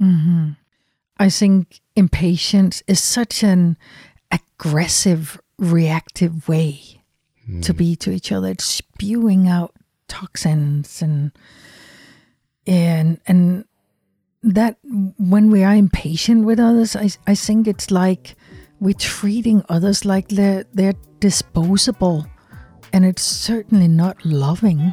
Mm-hmm. I think impatience is such an aggressive, reactive way mm. to be to each other. It's spewing out toxins and and and that when we are impatient with others, I I think it's like we're treating others like they're they're disposable, and it's certainly not loving.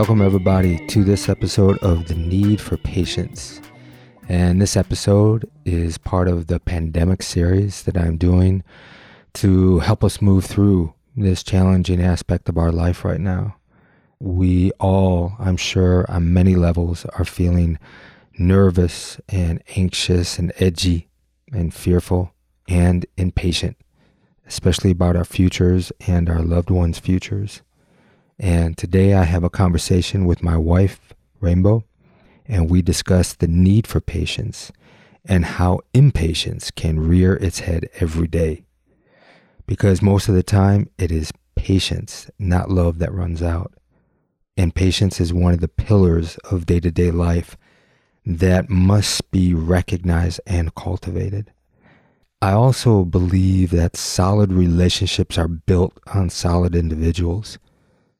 Welcome, everybody, to this episode of The Need for Patience. And this episode is part of the pandemic series that I'm doing to help us move through this challenging aspect of our life right now. We all, I'm sure, on many levels, are feeling nervous and anxious and edgy and fearful and impatient, especially about our futures and our loved ones' futures. And today I have a conversation with my wife, Rainbow, and we discuss the need for patience and how impatience can rear its head every day. Because most of the time it is patience, not love, that runs out. And patience is one of the pillars of day to day life that must be recognized and cultivated. I also believe that solid relationships are built on solid individuals.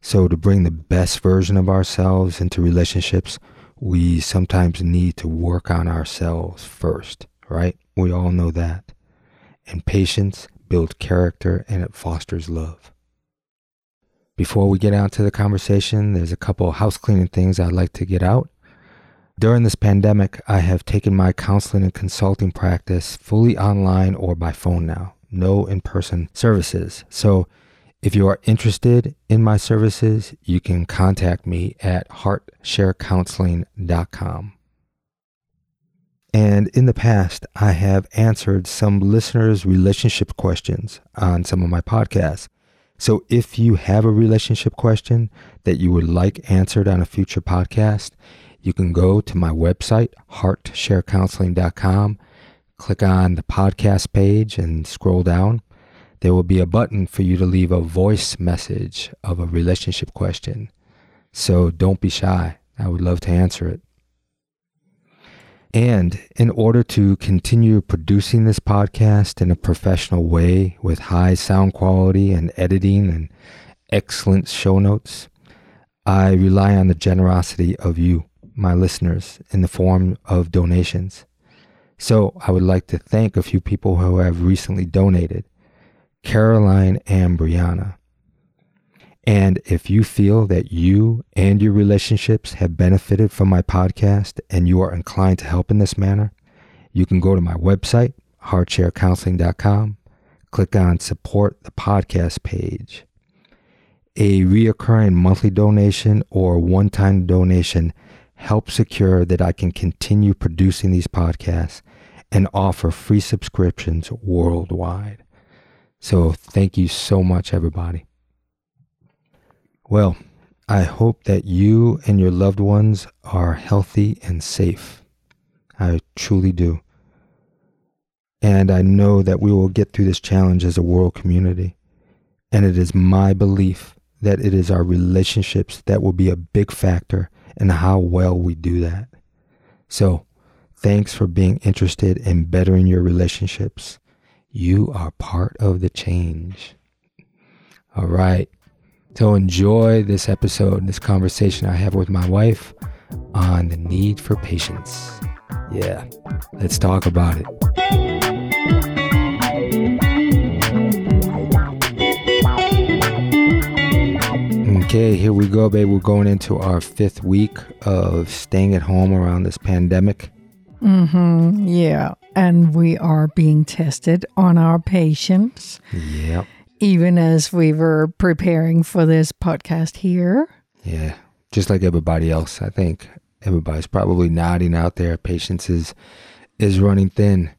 So, to bring the best version of ourselves into relationships, we sometimes need to work on ourselves first, right? We all know that. And patience builds character and it fosters love. Before we get out to the conversation, there's a couple house cleaning things I'd like to get out. During this pandemic, I have taken my counseling and consulting practice fully online or by phone now. No in person services. So, if you are interested in my services, you can contact me at heartsharecounseling.com. And in the past, I have answered some listeners' relationship questions on some of my podcasts. So if you have a relationship question that you would like answered on a future podcast, you can go to my website, heartsharecounseling.com, click on the podcast page, and scroll down there will be a button for you to leave a voice message of a relationship question. So don't be shy. I would love to answer it. And in order to continue producing this podcast in a professional way with high sound quality and editing and excellent show notes, I rely on the generosity of you, my listeners, in the form of donations. So I would like to thank a few people who have recently donated. Caroline and Brianna. And if you feel that you and your relationships have benefited from my podcast and you are inclined to help in this manner, you can go to my website, heartsharecounseling.com, click on support the podcast page. A reoccurring monthly donation or one time donation helps secure that I can continue producing these podcasts and offer free subscriptions worldwide. So thank you so much, everybody. Well, I hope that you and your loved ones are healthy and safe. I truly do. And I know that we will get through this challenge as a world community. And it is my belief that it is our relationships that will be a big factor in how well we do that. So, thanks for being interested in bettering your relationships. You are part of the change. All right. So enjoy this episode, and this conversation I have with my wife on the need for patience. Yeah, let's talk about it. Okay, here we go, babe. We're going into our fifth week of staying at home around this pandemic. Mm-hmm. Yeah. And we are being tested on our patience. Yep. even as we were preparing for this podcast here. Yeah, just like everybody else, I think everybody's probably nodding out there. Patience is is running thin,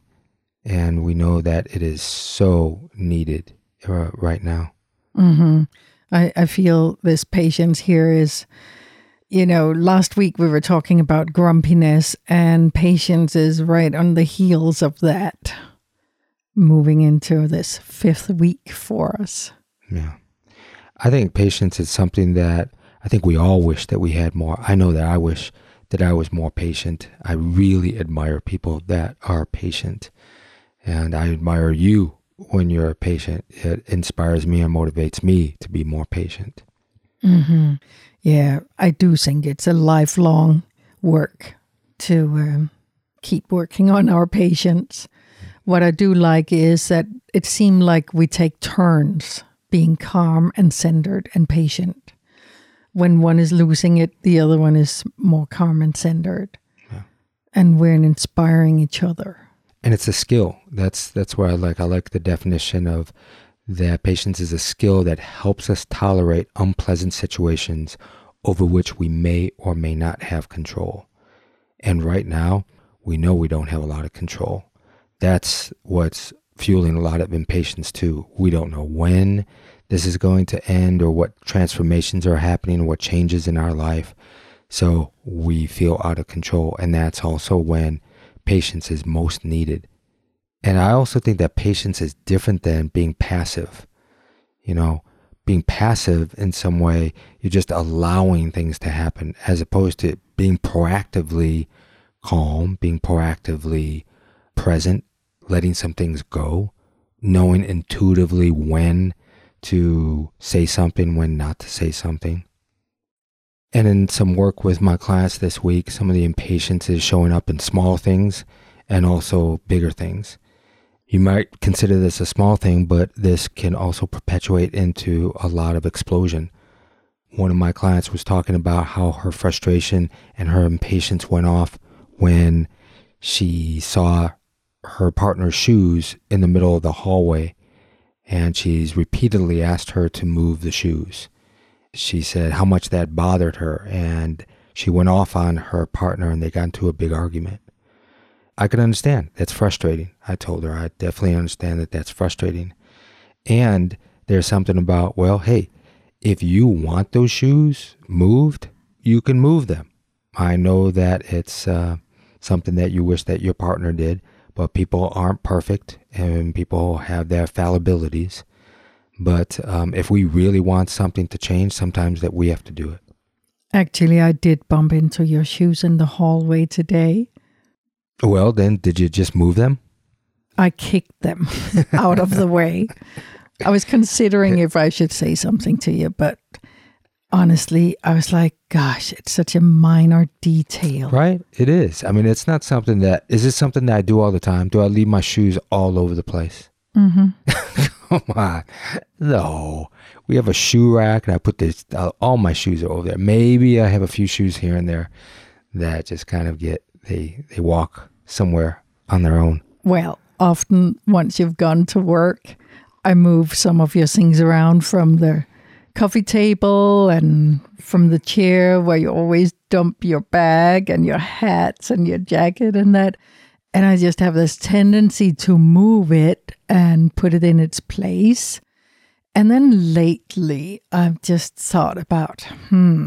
and we know that it is so needed uh, right now. Mm-hmm. I, I feel this patience here is, you know, last week we were talking about grumpiness, and patience is right on the heels of that, moving into this fifth week for us. Yeah. I think patience is something that I think we all wish that we had more. I know that I wish that I was more patient. I really admire people that are patient. And I admire you when you're patient. It inspires me and motivates me to be more patient. Mm-hmm. Yeah, I do think it's a lifelong work to um, keep working on our patience. What I do like is that it seemed like we take turns being calm and centered and patient when one is losing it, the other one is more calm and centered. Yeah. And we're inspiring each other. And it's a skill. That's that's where I like I like the definition of that patience is a skill that helps us tolerate unpleasant situations over which we may or may not have control. And right now, we know we don't have a lot of control. That's what's fueling a lot of impatience too. We don't know when this is going to end or what transformations are happening, what changes in our life. So we feel out of control. And that's also when patience is most needed. And I also think that patience is different than being passive. You know, being passive in some way, you're just allowing things to happen as opposed to being proactively calm, being proactively present, letting some things go, knowing intuitively when to say something when not to say something. And in some work with my class this week, some of the impatience is showing up in small things and also bigger things. You might consider this a small thing, but this can also perpetuate into a lot of explosion. One of my clients was talking about how her frustration and her impatience went off when she saw her partner's shoes in the middle of the hallway and she's repeatedly asked her to move the shoes. She said how much that bothered her, and she went off on her partner and they got into a big argument. I could understand. That's frustrating. I told her I definitely understand that that's frustrating. And there's something about, well, hey, if you want those shoes moved, you can move them. I know that it's uh, something that you wish that your partner did, but people aren't perfect and people have their fallibilities. But um, if we really want something to change, sometimes that we have to do it. Actually, I did bump into your shoes in the hallway today. Well, then, did you just move them? I kicked them out of the way. I was considering if I should say something to you, but honestly, I was like, gosh, it's such a minor detail. Right? It is. I mean, it's not something that, is it something that I do all the time? Do I leave my shoes all over the place? Mm-hmm. Come on. No. We have a shoe rack and I put this, uh, all my shoes are over there. Maybe I have a few shoes here and there that just kind of get, they, they walk somewhere on their own. Well, often once you've gone to work, I move some of your things around from the coffee table and from the chair where you always dump your bag and your hats and your jacket and that. And I just have this tendency to move it and put it in its place. And then lately, I've just thought about, hmm,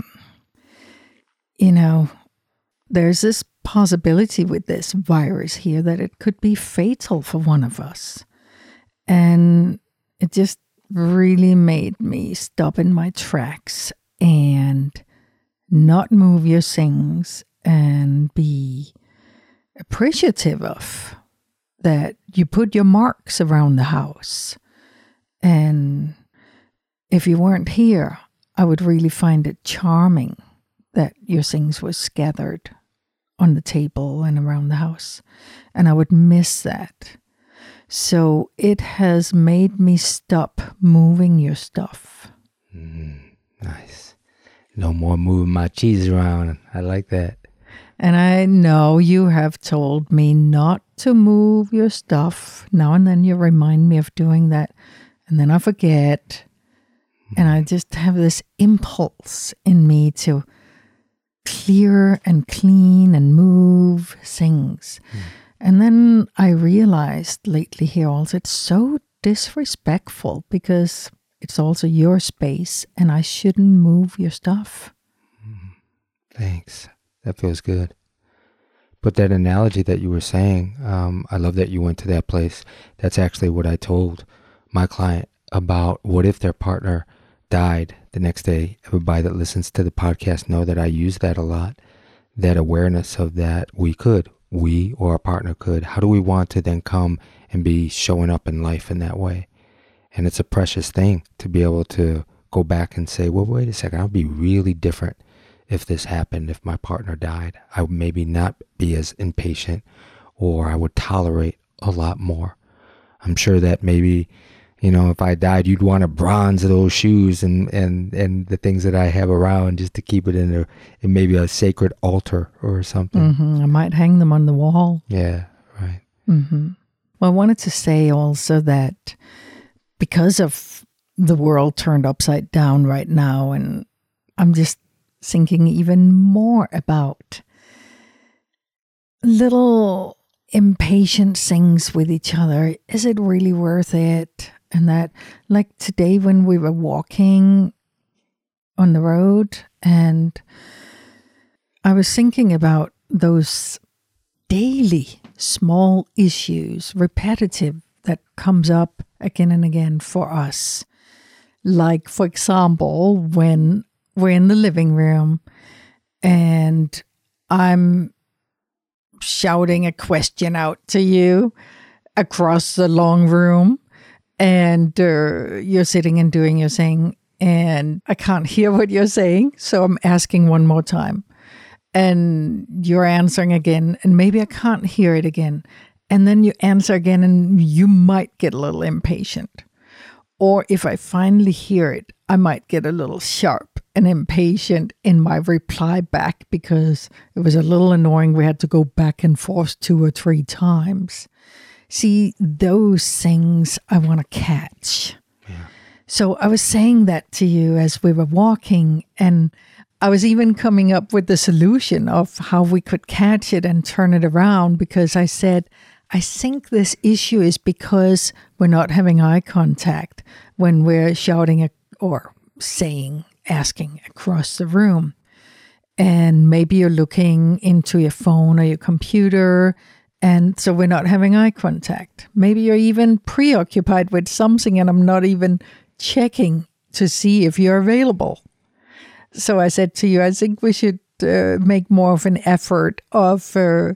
you know, there's this possibility with this virus here that it could be fatal for one of us. And it just really made me stop in my tracks and not move your things and be appreciative of that you put your marks around the house. And if you weren't here, I would really find it charming that your things were scattered on the table and around the house. And I would miss that. So it has made me stop moving your stuff. Mm, nice. No more moving my cheese around. I like that. And I know you have told me not to move your stuff. Now and then you remind me of doing that. and then I forget. And I just have this impulse in me to clear and clean and move things. Hmm. And then I realized lately here also it's so disrespectful because it's also your space and I shouldn't move your stuff. Thanks. That feels good. But that analogy that you were saying, um, I love that you went to that place. That's actually what I told my client about what if their partner died the next day. Everybody that listens to the podcast know that I use that a lot. That awareness of that we could, we or our partner could. How do we want to then come and be showing up in life in that way? And it's a precious thing to be able to go back and say, well, wait a second, I'll be really different if this happened, if my partner died. I would maybe not be as impatient or I would tolerate a lot more. I'm sure that maybe, you know, if I died, you'd want to bronze those shoes and, and, and the things that I have around just to keep it in a in maybe a sacred altar or something. hmm I might hang them on the wall. Yeah, right. hmm Well, I wanted to say also that because of the world turned upside down right now, and I'm just thinking even more about little impatient things with each other. Is it really worth it? And that, like today when we were walking on the road, and I was thinking about those daily small issues, repetitive, that comes up again and again for us. Like, for example, when we're in the living room and I'm shouting a question out to you across the long room, and uh, you're sitting and doing your thing, and I can't hear what you're saying, so I'm asking one more time and you're answering again, and maybe I can't hear it again. And then you answer again, and you might get a little impatient. Or if I finally hear it, I might get a little sharp and impatient in my reply back because it was a little annoying. We had to go back and forth two or three times. See, those things I want to catch. Yeah. So I was saying that to you as we were walking, and I was even coming up with the solution of how we could catch it and turn it around because I said, I think this issue is because we're not having eye contact when we're shouting or saying, asking across the room. And maybe you're looking into your phone or your computer. And so we're not having eye contact. Maybe you're even preoccupied with something and I'm not even checking to see if you're available. So I said to you, I think we should uh, make more of an effort of uh,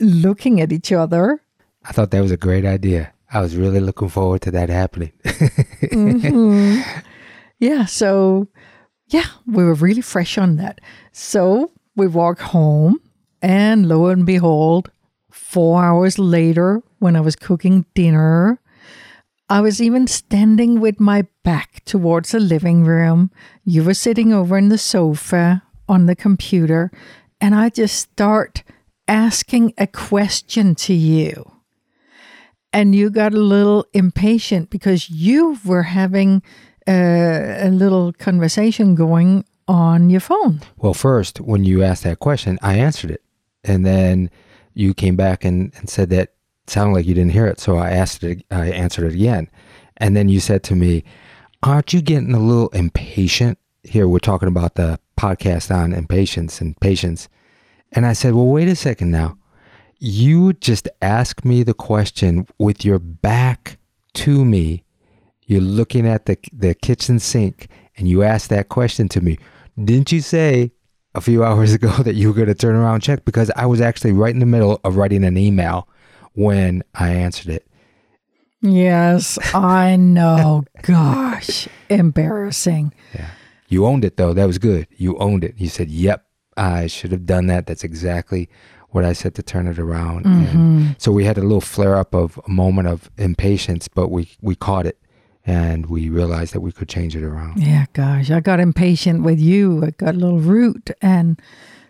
looking at each other. I thought that was a great idea. I was really looking forward to that happening. Yeah, so yeah, we were really fresh on that. So we walk home, and lo and behold, four hours later, when I was cooking dinner, I was even standing with my back towards the living room. You were sitting over in the sofa on the computer, and I just start asking a question to you. And you got a little impatient because you were having uh, a little conversation going on your phone. Well, first, when you asked that question, I answered it. And then you came back and, and said that sounded like you didn't hear it. So I asked it, I answered it again. And then you said to me, Aren't you getting a little impatient? Here, we're talking about the podcast on impatience and patience. And I said, Well, wait a second now. You just asked me the question with your back to me. You're looking at the, the kitchen sink and you asked that question to me. Didn't you say a few hours ago that you were going to turn around and check? Because I was actually right in the middle of writing an email when I answered it. Yes, I know. Gosh, embarrassing. Yeah. You owned it though. That was good. You owned it. You said, "Yep, I should have done that." That's exactly what I said to turn it around. And mm-hmm. so we had a little flare up of a moment of impatience, but we we caught it and we realized that we could change it around. Yeah, gosh, I got impatient with you. I got a little rude, and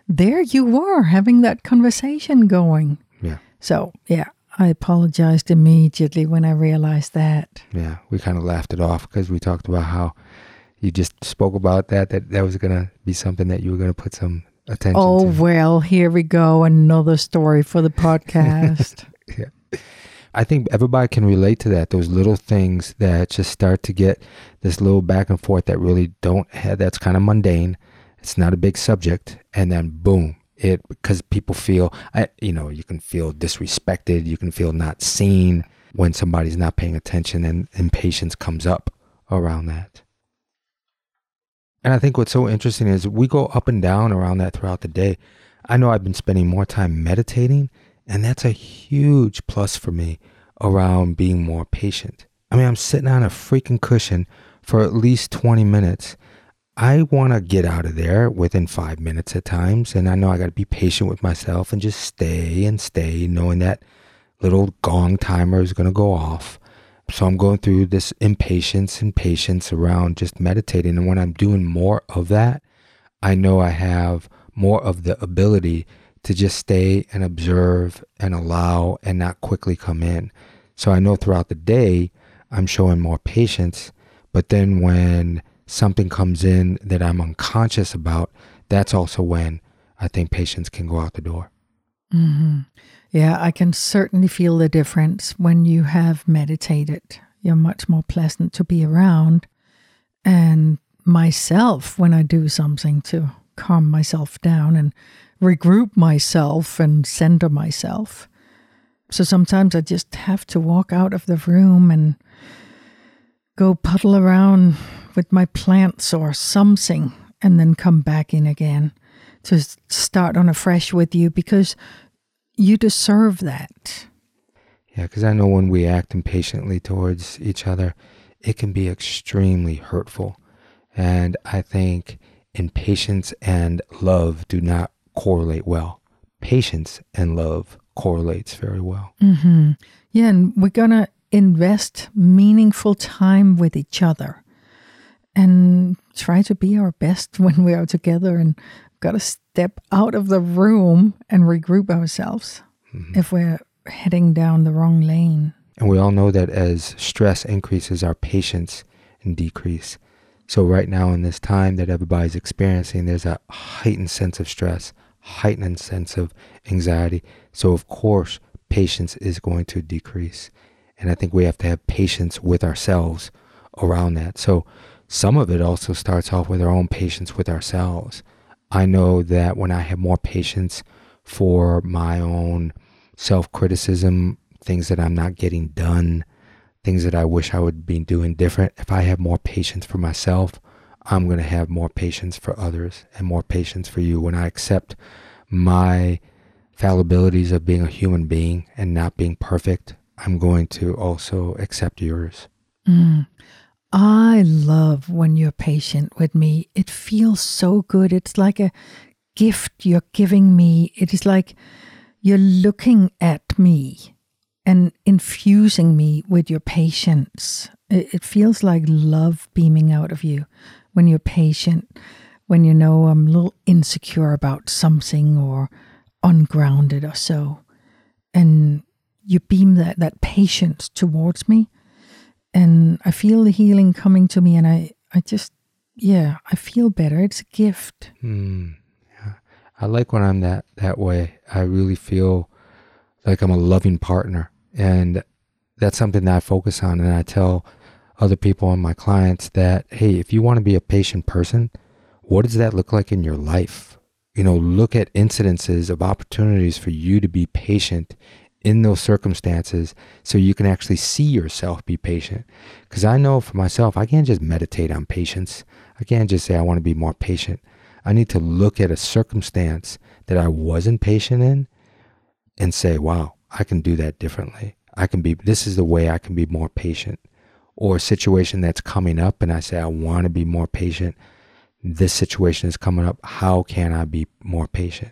there you were having that conversation going. Yeah. So, yeah, I apologized immediately when I realized that. Yeah, we kind of laughed it off because we talked about how you just spoke about that that that was gonna be something that you were gonna put some attention Oh, to. well, here we go. Another story for the podcast. yeah. I think everybody can relate to that. Those little things that just start to get this little back and forth that really don't have, that's kind of mundane. It's not a big subject. And then boom, it, because people feel, I, you know, you can feel disrespected. You can feel not seen when somebody's not paying attention and impatience comes up around that. And I think what's so interesting is we go up and down around that throughout the day. I know I've been spending more time meditating and that's a huge plus for me around being more patient. I mean, I'm sitting on a freaking cushion for at least 20 minutes. I want to get out of there within five minutes at times. And I know I got to be patient with myself and just stay and stay, knowing that little gong timer is going to go off. So I'm going through this impatience and patience around just meditating. And when I'm doing more of that, I know I have more of the ability to just stay and observe and allow and not quickly come in. So I know throughout the day, I'm showing more patience. But then when something comes in that I'm unconscious about, that's also when I think patience can go out the door. hmm Yeah, I can certainly feel the difference when you have meditated. You're much more pleasant to be around. And myself, when I do something to calm myself down and regroup myself and center myself. So sometimes I just have to walk out of the room and go puddle around with my plants or something and then come back in again to start on a fresh with you because you deserve that. Yeah, because I know when we act impatiently towards each other, it can be extremely hurtful. And I think impatience and love do not correlate well. Patience and love correlates very well. Mm-hmm. Yeah, and we're gonna invest meaningful time with each other and try to be our best when we are together and gotta step out of the room and regroup ourselves Mhm. if we're heading down the wrong lane. And we all know that as stress increases, our patience and decrease. So right now in this time that everybody's experiencing, there's a heightened sense of stress, heightened sense of anxiety. So of course, patience is going to decrease. And I think we have to have patience with ourselves around that. So some of it also starts off with our own patience with ourselves. I know that when I have more patience for my own self criticism, things that I'm not getting done, things that I wish I would be doing different, if I have more patience for myself, I'm going to have more patience for others and more patience for you. When I accept my fallibilities of being a human being and not being perfect, I'm going to also accept yours. Mm. I love when you're patient with me. It feels so good. It's like a gift you're giving me. It is like you're looking at me and infusing me with your patience. It, it feels like love beaming out of you when you're patient, when you know I'm a little insecure about something or ungrounded or so. And you beam that, that patience towards me and I feel the healing coming to me, and I, I just, yeah, I feel better. It's a gift. Mm, yeah. I like when I'm that that way. I really feel like I'm a loving partner, and that's something that I focus on. And I tell other people and my clients that, hey, if you want to be a patient person, what does that look like in your life? You know, look at incidences of opportunities for you to be patient in those circumstances so you can actually see yourself be patient. Because I know for myself, I can't just meditate on patience. I can't just say I want to be more patient. I need to look at a circumstance that I wasn't patient in and say, wow, I can do that differently. I can be, this is the way I can be more patient. Or a situation that's coming up and I say, I want to be more patient. This situation is coming up. How can I be more patient?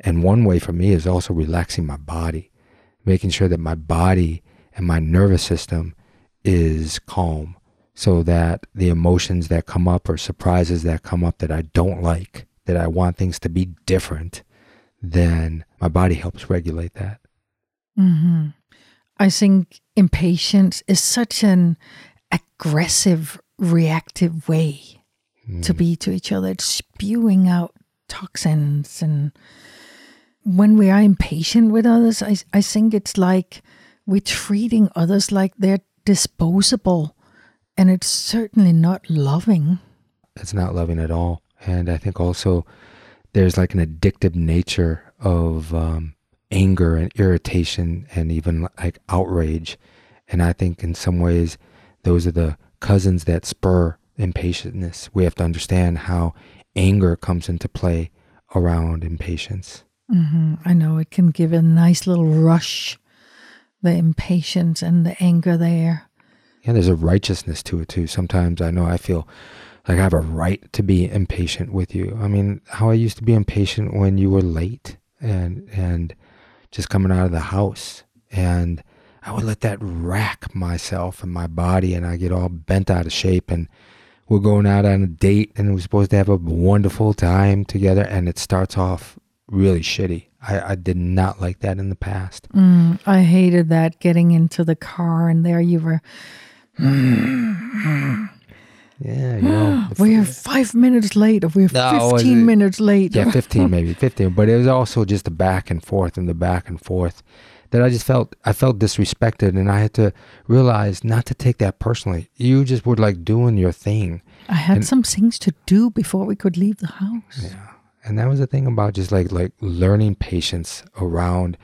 And one way for me is also relaxing my body making sure that my body and my nervous system is calm so that the emotions that come up or surprises that come up that I don't like, that I want things to be different, then my body helps regulate that. hmm I think impatience is such an aggressive, reactive way to be to each other. It's spewing out toxins. And when we are impatient with others, I, I think it's like we're treating others like they're disposable. And it's certainly not loving. It's not loving at all. And I think also there's like an addictive nature of um, anger and irritation and even like outrage. And I think in some ways, those are the cousins that spur impatientness. We have to understand how anger comes into play around impatience. hmm I know it can give a nice little rush, the impatience and the anger there. Yeah, there's a righteousness to it too. Sometimes I know I feel like I have a right to be impatient with you. I mean, how I used to be impatient when you were late and and just coming out of the house and I would let that rack myself and my body and I get all bent out of shape and we're going out on a date and we're supposed to have a wonderful time together and it starts off really shitty. I, I did not like that in the past. Mm, I hated that getting into the car and there you were. Yeah, you know. We're five minutes late, or we're No, 15 minutes late. yeah, 15 maybe 15 but it was also just the back and forth and the back and forth that I just felt I felt disrespected and I had to realize not to take that personally. You just were like doing your thing. I had And- some things to do before we could leave the house. Yeah. And that was the thing about just like like learning patience around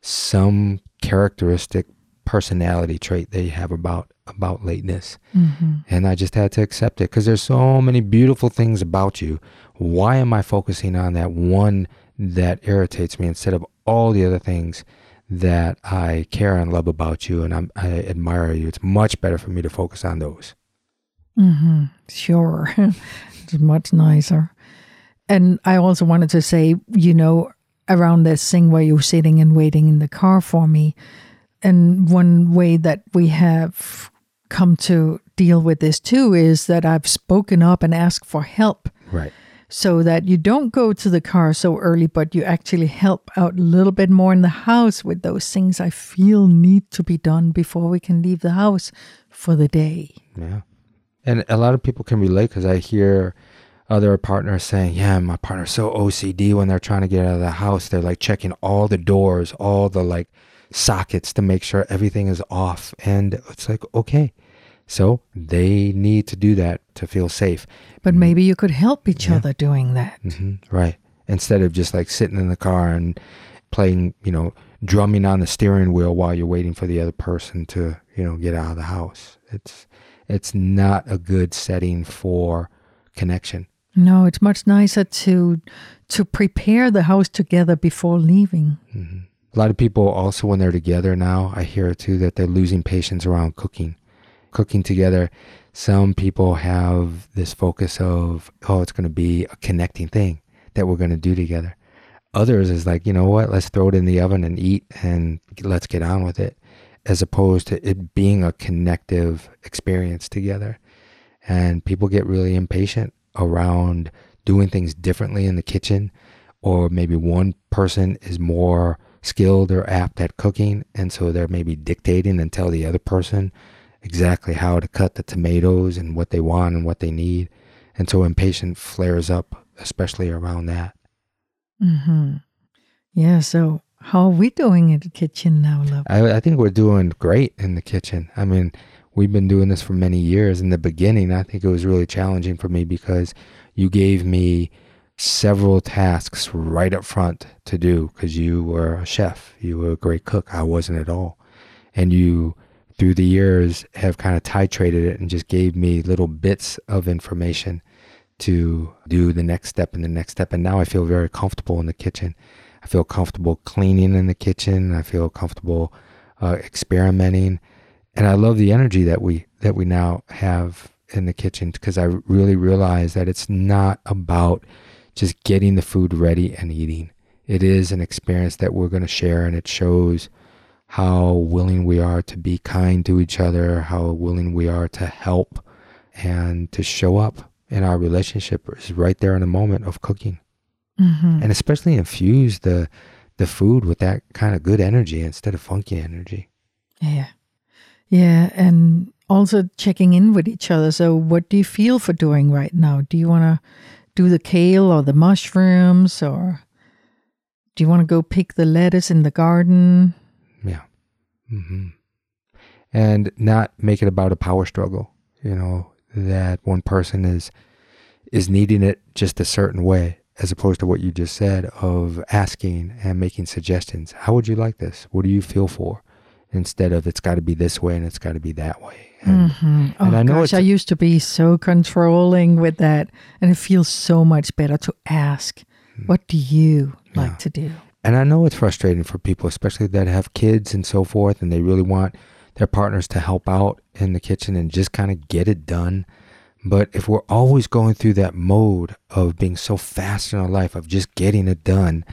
some characteristic personality trait they have about about lateness. hmm And I just had to accept it because there's so many beautiful things about you. Why am I focusing on that one that irritates me instead of all the other things that I care and love about you and I'm, I admire you? It's much better for me to focus on those. hmm Sure. it's much nicer. And I also wanted to say, you know, around this thing where you're sitting and waiting in the car for me. And one way that we have come to deal with this too is that I've spoken up and asked for help Right. so that you don't go to the car so early, but you actually help out a little bit more in the house with those things I feel need to be done before we can leave the house for the day. Yeah. And a lot of people can relate because I hear other partners saying, Yeah, my partner's so OCD when they're trying to get out of the house. They're like checking all the doors, all the like sockets to make sure everything is off. And it's like, okay. So they need to do that to feel safe. But maybe you could help each Yeah. other doing that. hmm Right. Instead of just like sitting in the car and playing, you know, drumming on the steering wheel while you're waiting for the other person to, you know, get out of the house. It's it's not a good setting for connection. No, it's much nicer to to prepare the house together before leaving. hmm A lot of people also, when they're together now, I hear it too that they're losing patience around cooking. Cooking together, some people have this focus of, oh, it's going to be a connecting thing that we're going to do together. Others is like, you know what, let's throw it in the oven and eat and let's get on with it, as opposed to it being a connective experience together. And people get really impatient around doing things differently in the kitchen, or maybe one person is more skilled or apt at cooking, and so they're maybe dictating and tell the other person exactly how to cut the tomatoes and what they want and what they need. And so impatience flares up, especially around that. Mm-hmm. Yeah. So how are we doing in the kitchen now, love? I, I think we're doing great in the kitchen. I mean, we've been doing this for many years. In the beginning, I think it was really challenging for me because you gave me several tasks right up front to do because you were a chef. You were a great cook. I wasn't at all. And you, through the years, have kind of titrated it and just gave me little bits of information to do the next step and the next step. And now I feel very comfortable in the kitchen. I feel comfortable cleaning in the kitchen. I feel comfortable uh, experimenting, and I love the energy that we that we now have in the kitchen because I really realize that it's not about just getting the food ready and eating. It is an experience that we're going to share, and it shows how willing we are to be kind to each other, how willing we are to help, and to show up in our relationship is right there in the moment of cooking hmm and especially infuse the the food with that kind of good energy instead of funky energy. Yeah. Yeah. And also checking in with each other. So, what do you feel for doing right now? Do you want to do the kale or the mushrooms or do you want to go pick the lettuce in the garden? Yeah. Mm-hmm. And not make it about a power struggle, you know, that one person is is needing it just a certain way as opposed to what you just said of asking and making suggestions. How would you like this? What do you feel for? Instead of it's got to be this way and it's got to be that way. And, mm-hmm. oh, and I know gosh, I used to be so controlling with that, and it feels so much better to ask, hmm. "What do you like yeah. to do?" And I know it's frustrating for people, especially that have kids and so forth, and they really want their partners to help out in the kitchen and just kind of get it done. But if we're always going through that mode of being so fast in our life, of just getting it done,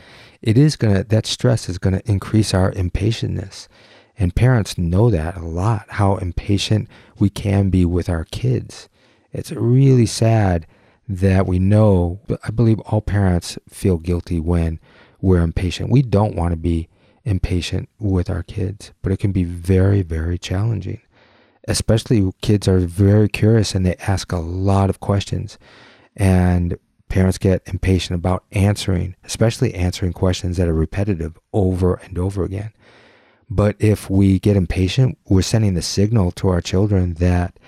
it is to, that stress is going to increase our impatientness. And parents know that a lot, how impatient we can be with our kids. It's really sad that we know, I believe all parents feel guilty when we're impatient. We don't want to be impatient with our kids, but it can be very, very challenging. Especially kids are very curious and they ask a lot of questions. And parents get impatient about answering, especially answering questions that are repetitive over and over again. But if we get impatient, we're sending the signal to our children that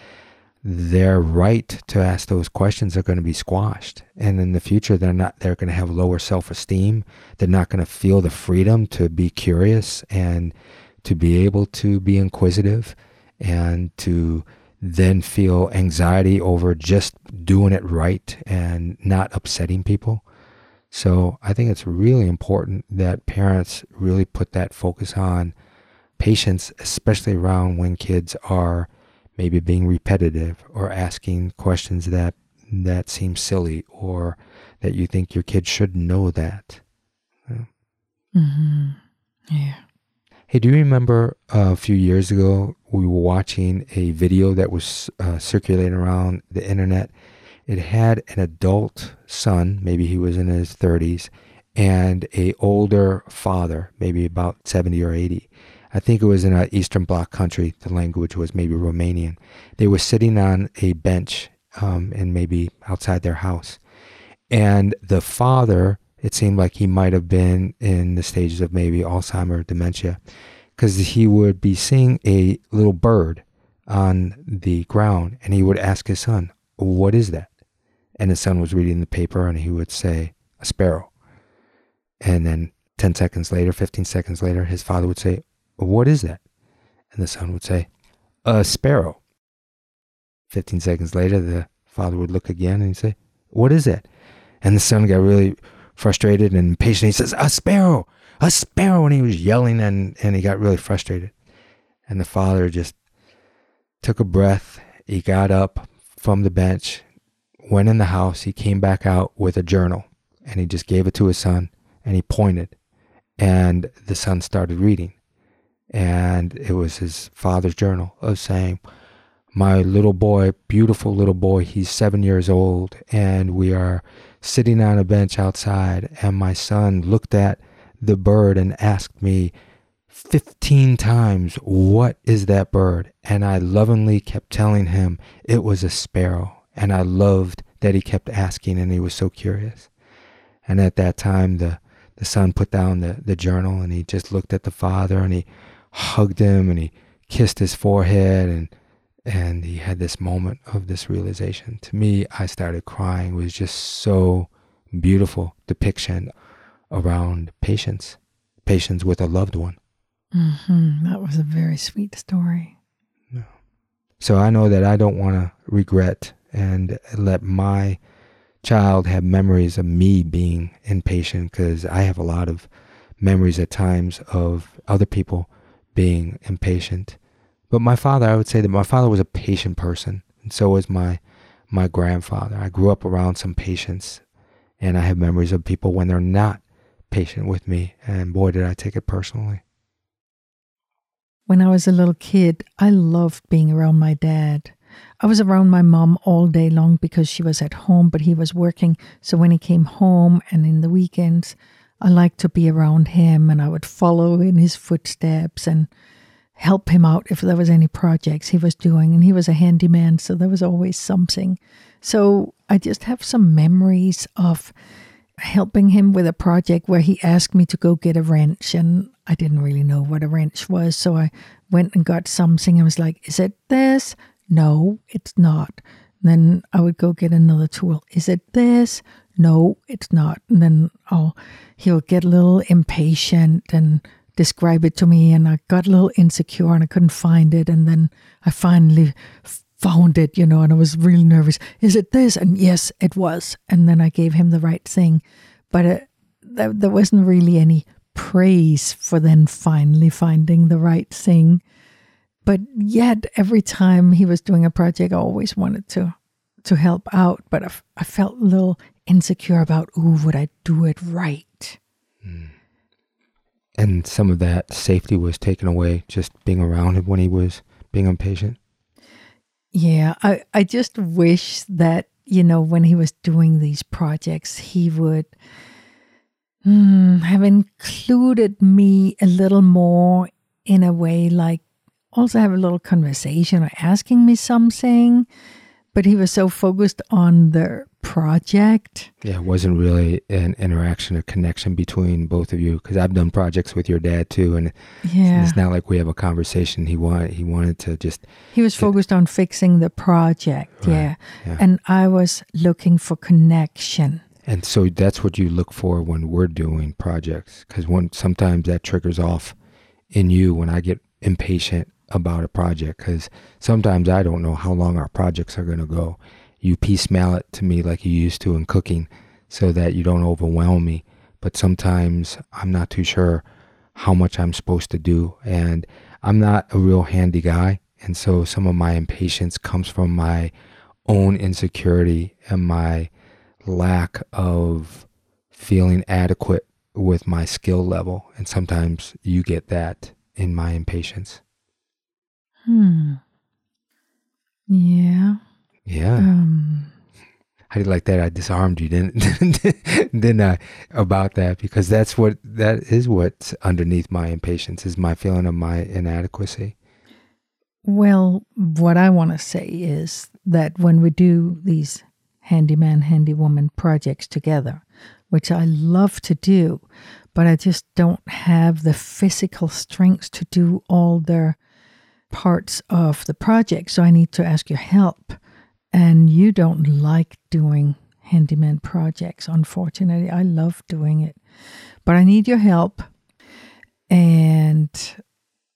their right to ask those questions are going to be squashed. And in the future, they're not, they're going to have lower self esteem. They're not going to feel the freedom to be curious and to be able to be inquisitive and to then feel anxiety over just doing it right and not upsetting people. So I think it's really important that parents really put that focus on patience, especially around when kids are maybe being repetitive or asking questions that that seem silly or that you think your kid should know that. Yeah. Mm-hmm. yeah. Hey, do you remember a few years ago we were watching a video that was uh, circulating around the internet? It had an adult son, maybe he was in his 30s, and a older father, maybe about 70 or 80. I think it was in an Eastern Bloc country. The language was maybe Romanian. They were sitting on a bench um, and maybe outside their house. And the father, it seemed like he might have been in the stages of maybe Alzheimer, dementia, because he would be seeing a little bird on the ground and he would ask his son, What is that? And his son was reading the paper and he would say, A sparrow. And then 10 seconds later, 15 seconds later, his father would say, what is that? And the son would say, A sparrow. 15 seconds later, the father would look again and he'd say, What is that? And the son got really frustrated and impatient. He says, A sparrow, a sparrow. And he was yelling and, and he got really frustrated. And the father just took a breath. He got up from the bench, went in the house. He came back out with a journal and he just gave it to his son and he pointed. And the son started reading and it was his father's journal of saying, My little boy, beautiful little boy, he's seven years old, and we are sitting on a bench outside, and my son looked at the bird and asked me 15 times, What is that bird? And I lovingly kept telling him it was a sparrow. And I loved that he kept asking, and he was so curious. And at that time, the, the son put down the, the journal and he just looked at the father and he hugged him and he kissed his forehead and and he had this moment of this realization. To me, I started crying. It was just so beautiful depiction around patience, patience with a loved one. Mm-hmm. That was a very sweet story. Yeah. So I know that I don't want to regret and let my child have memories of me being impatient because I have a lot of memories at times of other people being impatient. But my father, I would say that my father was a patient person, and so was my my grandfather. I grew up around some patience, and I have memories of people when they're not patient with me, and boy, did I take it personally. When I was a little kid, I loved being around my dad. I was around my mom all day long because she was at home, but he was working. So when he came home and in the weekends, I liked to be around him and I would follow in his footsteps and help him out if there was any projects he was doing. And he was a handyman, so there was always something. So I just have some memories of helping him with a project where he asked me to go get a wrench and I didn't really know what a wrench was. So I went and got something. I was like, Is it this? No, it's not. then I would go get another tool. Is it this? No, it's not. And then he'll get a little impatient and describe it to me. And I got a little insecure and I couldn't find it. And then I finally found it, you know, and I was really nervous. Is it this? And yes, it was. And then I gave him the right thing. But it, there, there wasn't really any praise for then finally finding the right thing. But yet, every time he was doing a project, I always wanted to to help out. But I, I felt a little insecure about, ooh, would I do it right? Mm. And some of that safety was taken away just being around him when he was being impatient. Yeah, I, I just wish that, you know, when he was doing these projects, he would mm, have included me a little more in a way like also have a little conversation or asking me something but he was so focused on the project. Yeah, it wasn't really an interaction or connection between both of you because I've done projects with your dad too, and yeah. it's not like we have a conversation. He wanted he wanted to just. He was focused on fixing the project, right, yeah. yeah, and I was looking for connection. And so that's what you look for when we're doing projects, because one sometimes that triggers off in you when I get impatient about a project because sometimes I don't know how long our projects are going to go. You piecemeal it to me like you used to in cooking so that you don't overwhelm me. But sometimes I'm not too sure how much I'm supposed to do. And I'm not a real handy guy. And so some of my impatience comes from my own insecurity and my lack of feeling adequate with my skill level. And sometimes you get that in my impatience. Hmm. Yeah. Yeah. Um, How do you like that? I disarmed you, didn't didn't I? About that because that's what that is what's underneath my impatience is my feeling of my inadequacy. Well, what I want to say is that when we do these handyman, handywoman projects together, which I love to do, but I just don't have the physical strength to do all the parts of the project, so I need to ask your help. And you don't like doing handyman projects, unfortunately. I love doing it, but I need your help. And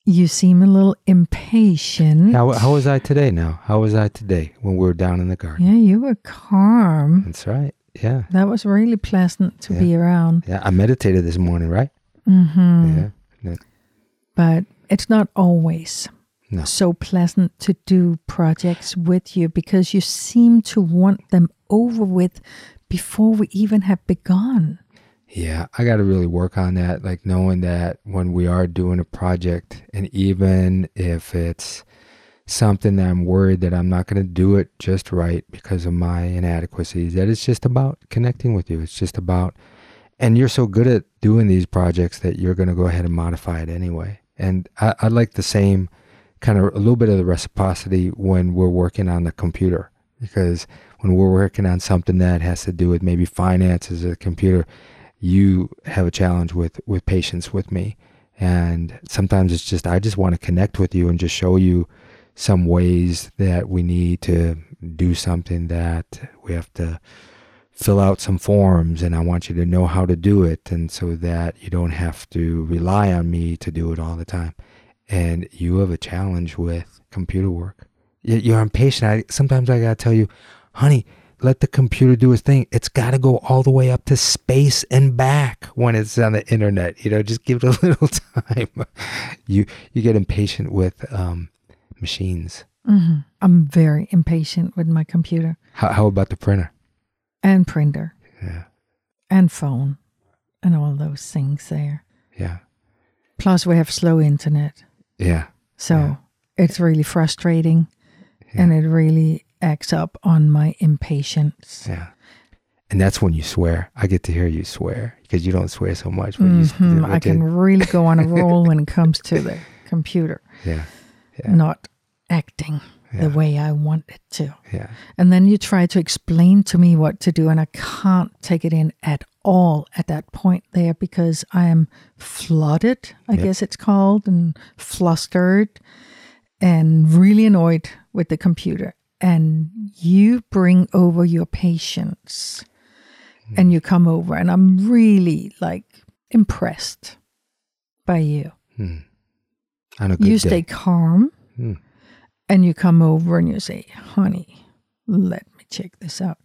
you seem a little impatient. How, how was I today now? How was I today when we were down in the garden? Yeah, you were calm. That's right. Yeah. That was really pleasant to yeah. be around. Yeah, I meditated this morning, right? Mm-hmm. Yeah. But it's not always no. so pleasant to do projects with you because you seem to want them over with before we even have begun. Yeah, I got to really work on that. Like knowing that when we are doing a project, and even if it's something that I'm worried that I'm not going to do it just right because of my inadequacies, that it's just about connecting with you. It's just about, and you're so good at doing these projects that you're going to go ahead and modify it anyway. And I, I like the same kind of a little bit of the reciprocity when we're working on the computer. Because when we're working on something that has to do with maybe finances or the computer you have a challenge with with patience with me. And sometimes it's just i just want to connect with you and just show you some ways that we need to do something that we have to fill out some forms and I want you to know how to do it. And so that you don't have to rely on me to do it all the time and you have a challenge with computer work. You're impatient. I, sometimes I gotta tell you, honey, let the computer do its thing. It's got to go all the way up to space and back when it's on the internet. You know, just give it a little time. you you get impatient with um, machines. Mm-hmm. I'm very impatient with my computer. How, how about the printer? And printer. Yeah. And phone, and all those things there. Yeah. Plus, we have slow internet. Yeah. So yeah. it's really frustrating yeah. and it really acts up on my impatience. Yeah. And that's when you swear. I get to hear you swear because you don't swear so much. But you, mm-hmm. I can really go on a roll when it comes to the computer, Yeah. Yeah. not acting the way I want it to. Yeah. And then you try to explain to me what to do, and I can't take it in at all at that point there because I am flooded, I Yep. guess it's called, and flustered and really annoyed with the computer. And you bring over your patience and you come over, and I'm really like impressed by you. Good You day. stay calm Hmm. and you come over and you say, honey, let me check this out.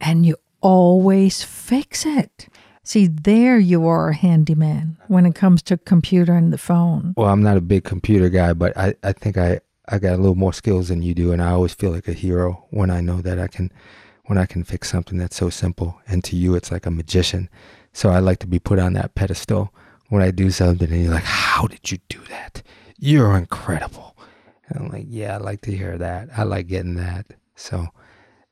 And you always fix it. See, there you are a handyman when it comes to computer and the phone. Well, I'm not a big computer guy, but I, I think I, I got a little more skills than you do, and I always feel like a hero when I know that I can when I can fix something that's so simple. And to you it's like a magician. So I like to be put on that pedestal when I do something and you're like, How did you do that? You're incredible. And I'm like, Yeah, I like to hear that. I like getting that. So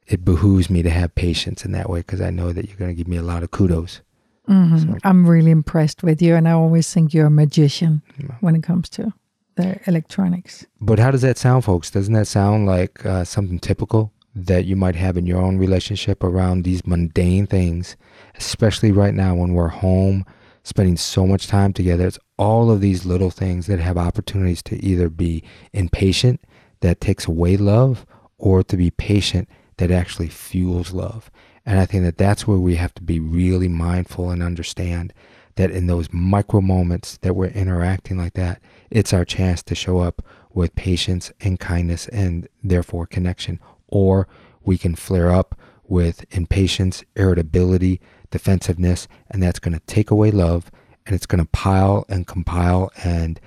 it behooves me to have patience in that way because I know that you're going to give me a lot of kudos. Mhm. So- I'm really impressed with you, and I always think you're a magician Yeah. when it comes to the electronics. But how does that sound, folks? Doesn't that sound like uh, something typical that you might have in your own relationship around these mundane things, especially right now when we're home, spending so much time together? It's all of these little things that have opportunities to either be impatient, that takes away love, or to be patient, that actually fuels love. And I think that that's where we have to be really mindful and understand that in those micro moments that we're interacting like that, it's our chance to show up with patience and kindness and therefore connection. Or we can flare up with impatience, irritability, defensiveness, and that's going to take away love and it's going to pile and compile and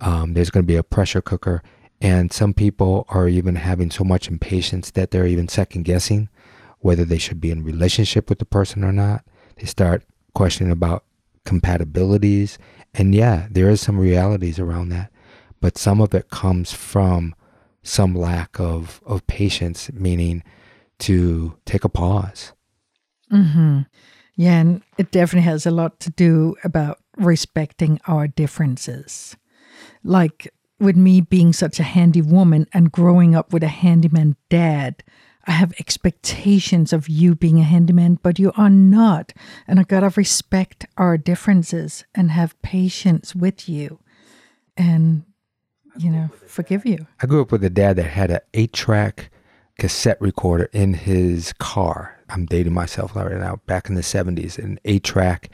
um, there's going to be a pressure cooker. And some people are even having so much impatience that they're even second guessing whether they should be in relationship with the person or not. They start questioning about compatibilities. And yeah, there is some realities around that. But some of it comes from some lack of, of patience, meaning to take a pause. hmm Yeah, and it definitely has a lot to do about respecting our differences. Like with me being such a handy woman and growing up with a handyman dad, I have expectations of you being a handyman, but you are not. And I gotta respect our differences and have patience with you and, you know, forgive you. I grew up with a dad that had an eight track cassette recorder in his car. I'm dating myself right now, back in the 70s, an eight track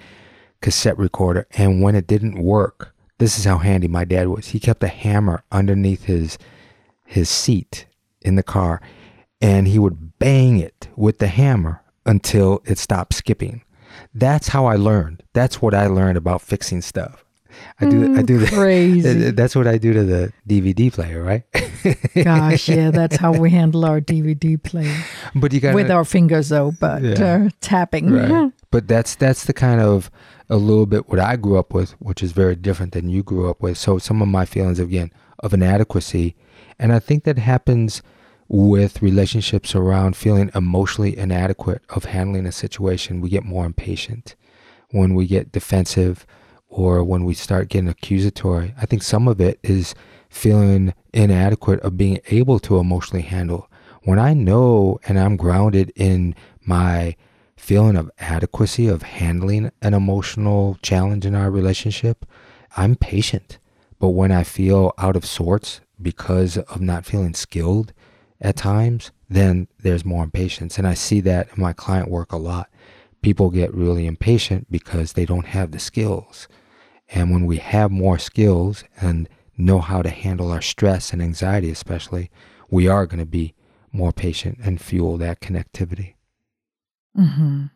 cassette recorder. And when it didn't work, this is how handy my dad was. He kept a hammer underneath his his seat in the car and he would bang it with the hammer until it stopped skipping. That's how I learned. That's what I learned about fixing stuff. I do I do that. Crazy. That's what I do to the DVD player, right? Gosh, yeah, that's how we handle our DVD player. but you got with our fingers though, but Yeah. uh, tapping. right. But that's that's the kind of a little bit what I grew up with, which is very different than you grew up with. So some of my feelings again of inadequacy, and I think that happens with relationships around feeling emotionally inadequate of handling a situation. We get more impatient when we get defensive or when we start getting accusatory. I think some of it is feeling inadequate of being able to emotionally handle. When I know and I'm grounded in my feeling of adequacy of handling an emotional challenge in our relationship, I'm patient. But when I feel out of sorts because of not feeling skilled at times, then there's more impatience. And I see that in my client work a lot. People get really impatient because they don't have the skills. And when we have more skills and know how to handle our stress and anxiety, especially, we are going to be more patient and fuel that connectivity. Hmm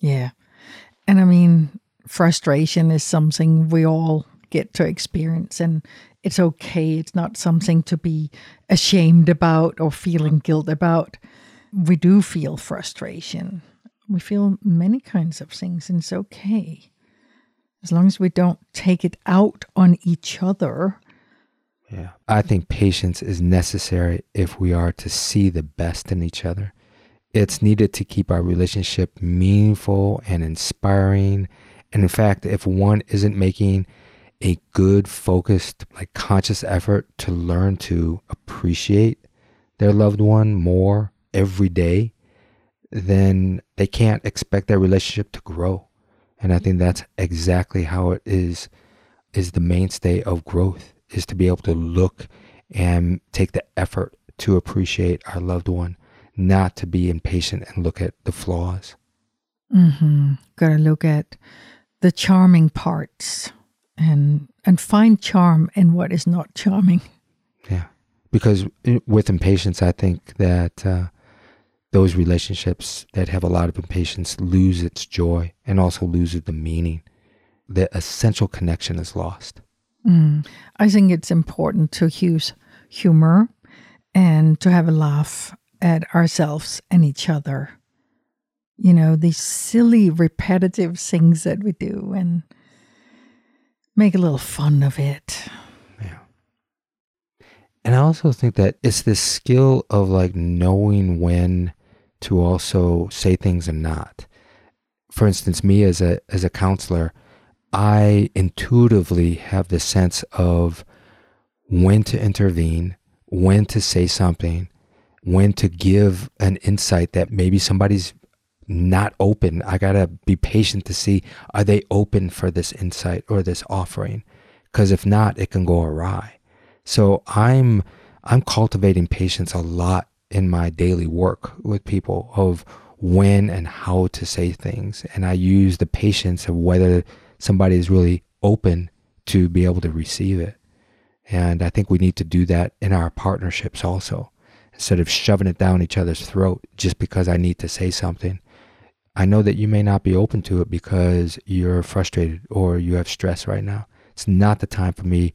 Yeah. And I mean, frustration is something we all get to experience, and it's okay. It's not something to be ashamed about or feeling guilt about. We do feel frustration. We feel many kinds of things, and it's okay. As long as we don't take it out on each other. Yeah. I think patience is necessary if we are to see the best in each other. It's needed to keep our relationship meaningful and inspiring. And in fact, if one isn't making a good, focused, like conscious effort to learn to appreciate their loved one more every day, then they can't expect their relationship to grow. And I think mm-hmm. that's exactly how it is is the mainstay of growth is to be able to look and take the effort to appreciate our loved one, not to be impatient and look at the flaws. Mm-hmm. Got to look at the charming parts and and find charm in what is not charming. Yeah, because with impatience, I think that uh, those relationships that have a lot of impatience lose its joy and also loses the meaning. The essential connection is lost. Mm. I think it's important to use humor and to have a laugh at ourselves and each other. You know, these silly, repetitive things that we do and make a little fun of it. Yeah. And I also think that it's this skill of like knowing when to also say things and not. For instance, me as a as a counselor, I intuitively have the sense of when to intervene, when to say something, when to give an insight that maybe somebody's not open. I got to be patient to see are they open for this insight or this offering? Cuz if not, it can go awry. So I'm I'm cultivating patience a lot in my daily work with people of when and how to say things and I use the patience of whether somebody is really open to be able to receive it. And I think we need to do that in our partnerships also. Instead of shoving it down each other's throat just because I need to say something. I know that you may not be open to it because you're frustrated or you have stress right now. It's not the time for me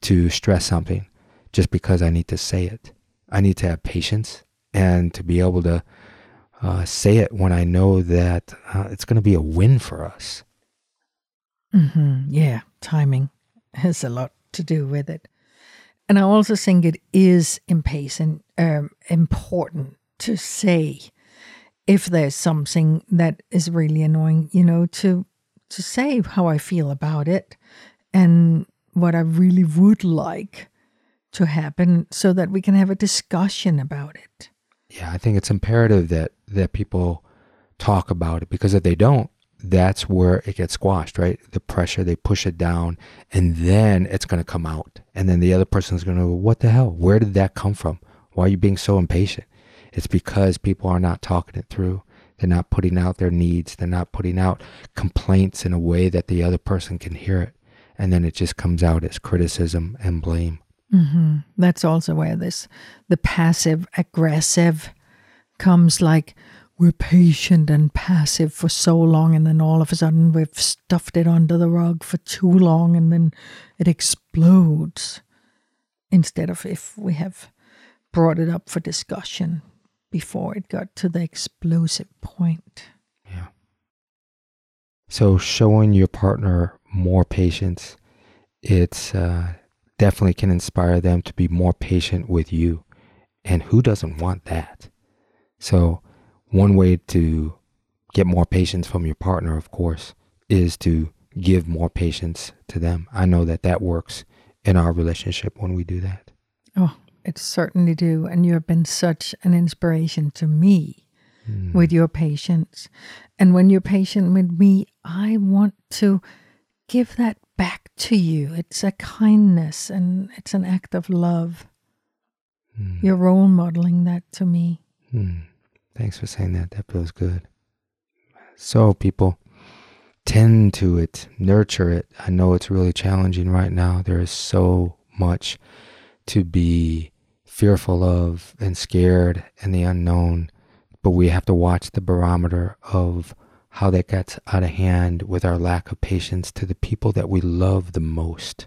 to stress something just because I need to say it. I need to have patience and to be able to uh, say it when I know that uh, it's going to be a win for us. Mm-hmm. Yeah, timing has a lot to do with it. And I also think it is impatient, um, important to say if there's something that is really annoying, you know, to to say how I feel about it and what I really would like to happen so that we can have a discussion about it. Yeah, I think it's imperative that that people talk about it because if they don't, that's where it gets squashed, right? The pressure, they push it down, and then it's going to come out. And then the other person is going to, go, what the hell? Where did that come from? Why are you being so impatient? It's because people are not talking it through. They're not putting out their needs. They're not putting out complaints in a way that the other person can hear it. And then it just comes out as criticism and blame. Mm-hmm. That's also where this, the passive aggressive comes like, we're patient and passive for so long, and then all of a sudden we've stuffed it under the rug for too long, and then it explodes. Instead of if we have brought it up for discussion before it got to the explosive point. Yeah. So showing your partner more patience, it's uh, definitely can inspire them to be more patient with you. And who doesn't want that? So one way to get more patience from your partner, of course, is to give more patience to them. I know that that works in our relationship when we do that. Oh, it certainly do. And you have been such an inspiration to me mm. with your patience. And when you're patient with me, I want to give that back to you. It's a kindness and it's an act of love. Mm. You're role modeling that to me. Mm. Thanks for saying that. That feels good. So, people, tend to it, nurture it. I know it's really challenging right now. There is so much to be fearful of and scared and the unknown, but we have to watch the barometer of how that gets out of hand with our lack of patience to the people that we love the most.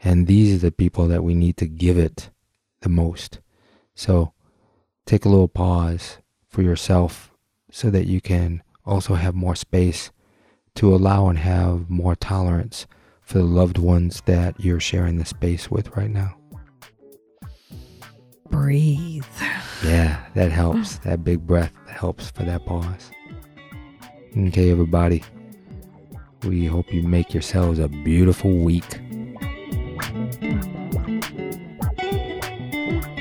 And these are the people that we need to give it the most. So take a little pause for yourself so that you can also have more space to allow and have more tolerance for the loved ones that you're sharing the space with right now. Breathe. Yeah, that helps. Mm. that big breath helps for that pause. Okay, everybody. We hope you make yourselves a beautiful week.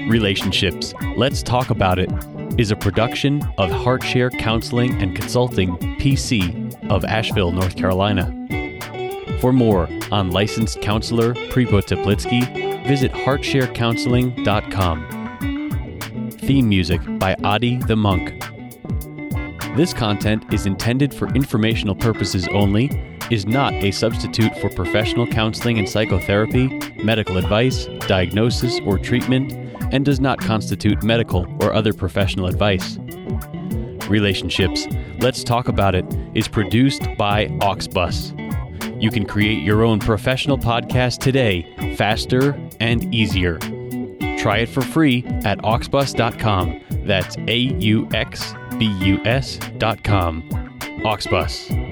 Relationships. Let's talk about it is a production of HeartShare Counseling and Consulting, PC, of Asheville, North Carolina. For more on licensed counselor Prepo Teplitsky, visit heartsharecounseling.com. Theme music by Adi the Monk. This content is intended for informational purposes only, is not a substitute for professional counseling and psychotherapy, medical advice, diagnosis, or treatment, and does not constitute medical or other professional advice. Relationships, Let's Talk About It is produced by Auxbus. You can create your own professional podcast today, faster and easier. Try it for free at auxbus.com. That's A U X B U S.com. Auxbus.